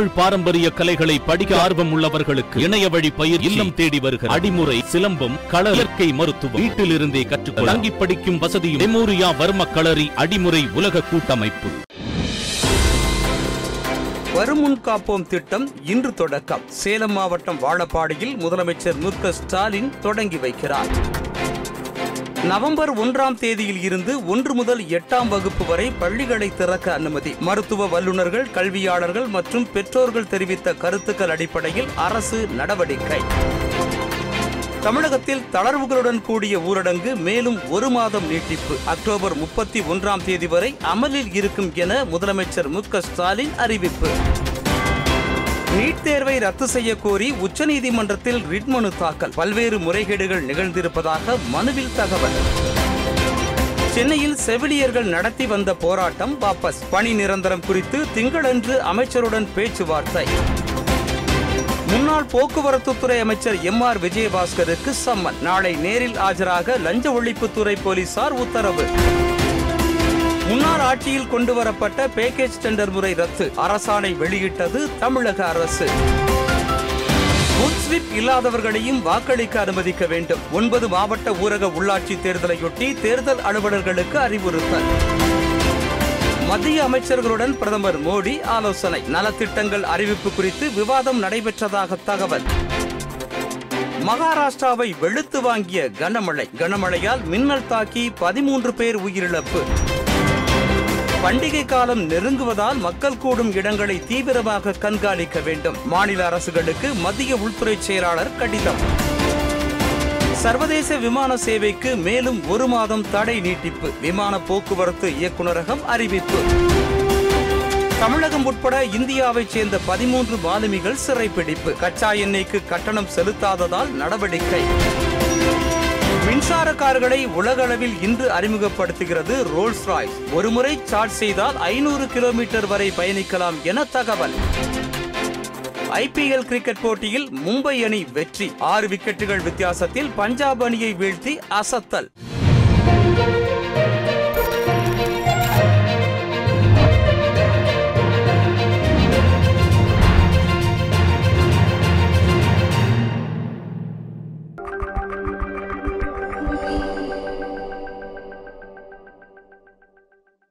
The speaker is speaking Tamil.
தமிழ் பாரம்பரிய கலைகளை படிக்க ஆர்வம் உள்ளவர்களுக்கு இணைய வழி பயிர் இல்லம் தேடி வருகிற அடிமுறை சிலம்பம் கள இயற்கை மருத்துவம். வீட்டில் இருந்தே கற்றுக்கொள்ள தங்கி படிக்கும் வசதியும் மெமோரியா வர்ம களரி அடிமுறை உலக கூட்டமைப்பு. வருமுன் காப்போம் திட்டம் இன்று தொடக்கம். சேலம் மாவட்டம் வாழப்பாடியில் முதலமைச்சர் மு ஸ்டாலின் தொடங்கி வைக்கிறார். நவம்பர் ஒன்றாம் தேதியில் இருந்து ஒன்று முதல் எட்டாம் வகுப்பு வரை பள்ளிகளை திறக்க அனுமதி. மருத்துவ வல்லுநர்கள் கல்வியாளர்கள் மற்றும் பெற்றோர்கள் தெரிவித்த கருத்துக்கள் அடிப்படையில் அரசு நடவடிக்கை. தமிழகத்தில் தளர்வுகளுடன் கூடிய ஊரடங்கு மேலும் ஒரு மாதம் நீட்டிப்பு. அக்டோபர் முப்பத்தி ஒன்றாம் தேதி வரை அமலில் இருக்கும் என முதலமைச்சர் மு ஸ்டாலின் அறிவிப்பு. நீட் தேர்வை ரத்து செய்ய கோரி உச்சநீதிமன்றத்தில் ரிட் மனு தாக்கல். பல்வேறு முறைகேடுகள் நிகழ்ந்திருப்பதாக மனுவில் தகவல். சென்னையில் செவிலியர்கள் நடத்தி வந்த போராட்டம் வாபஸ். பணி நிரந்தரம் குறித்து திங்களன்று அமைச்சருடன் பேச்சுவார்த்தை. முன்னாள் போக்குவரத்துத்துறை அமைச்சர் எம் ஆர் விஜயபாஸ்கருக்கு சம்மன். நாளை நேரில் ஆஜராக லஞ்ச ஒழிப்புத்துறை போலீசார் உத்தரவு. ஆட்சியில் கொண்டு வரப்பட்ட பேக்கேஜ் டெண்டர் முறை ரத்து. அரசாணை வெளியிட்டது தமிழக அரசு. ஸ்லிப் இல்லாதவர்களையும் வாக்களிக்க அனுமதிக்க வேண்டும். ஒன்பது மாவட்ட ஊரக உள்ளாட்சி தேர்தலையொட்டி தேர்தல் அலுவலர்களுக்கு அறிவுறுத்தல். மத்திய அமைச்சர்களுடன் பிரதமர் மோடி ஆலோசனை. நலத்திட்டங்கள் அறிவிப்பு குறித்து விவாதம் நடைபெற்றதாக தகவல். மகாராஷ்டிராவை வெளுத்து வாங்கிய கனமழை. கனமழையால் மின்னல் தாக்கி பதிமூன்று பேர் உயிரிழப்பு. பண்டிகை காலம் நெருங்குவதால் மக்கள் கூடும் இடங்களை தீவிரமாக கண்காணிக்க வேண்டும். மாநில அரசுகளுக்கு மத்திய உள்துறை செயலாளர் கடிதம். சர்வதேச விமான சேவைக்கு மேலும் ஒரு மாதம் தடை நீட்டிப்பு. விமான போக்குவரத்து இயக்குநரகம் அறிவிப்பு. தமிழகம் உட்பட இந்தியாவைச் சேர்ந்த பதிமூன்று மாலுமிகள் சிறைப்பிடிப்பு. கச்சா எண்ணெய்க்கு கட்டணம் செலுத்தாததால் நடவடிக்கை. கார்களை உலகளவில் இன்று அறிமுகப்படுத்துகிறது ரோல்ஸ் ராய்ஸ் ஒருமுறை சார்ஜ் செய்தால் ஐநூறு கிலோமீட்டர் வரை பயணிக்கலாம் என தகவல். ஐபிஎல் கிரிக்கெட் போட்டியில் மும்பை அணி வெற்றி. ஆறு விக்கெட்டுகள் வித்தியாசத்தில் பஞ்சாப் அணியை வீழ்த்தி அசத்தல்.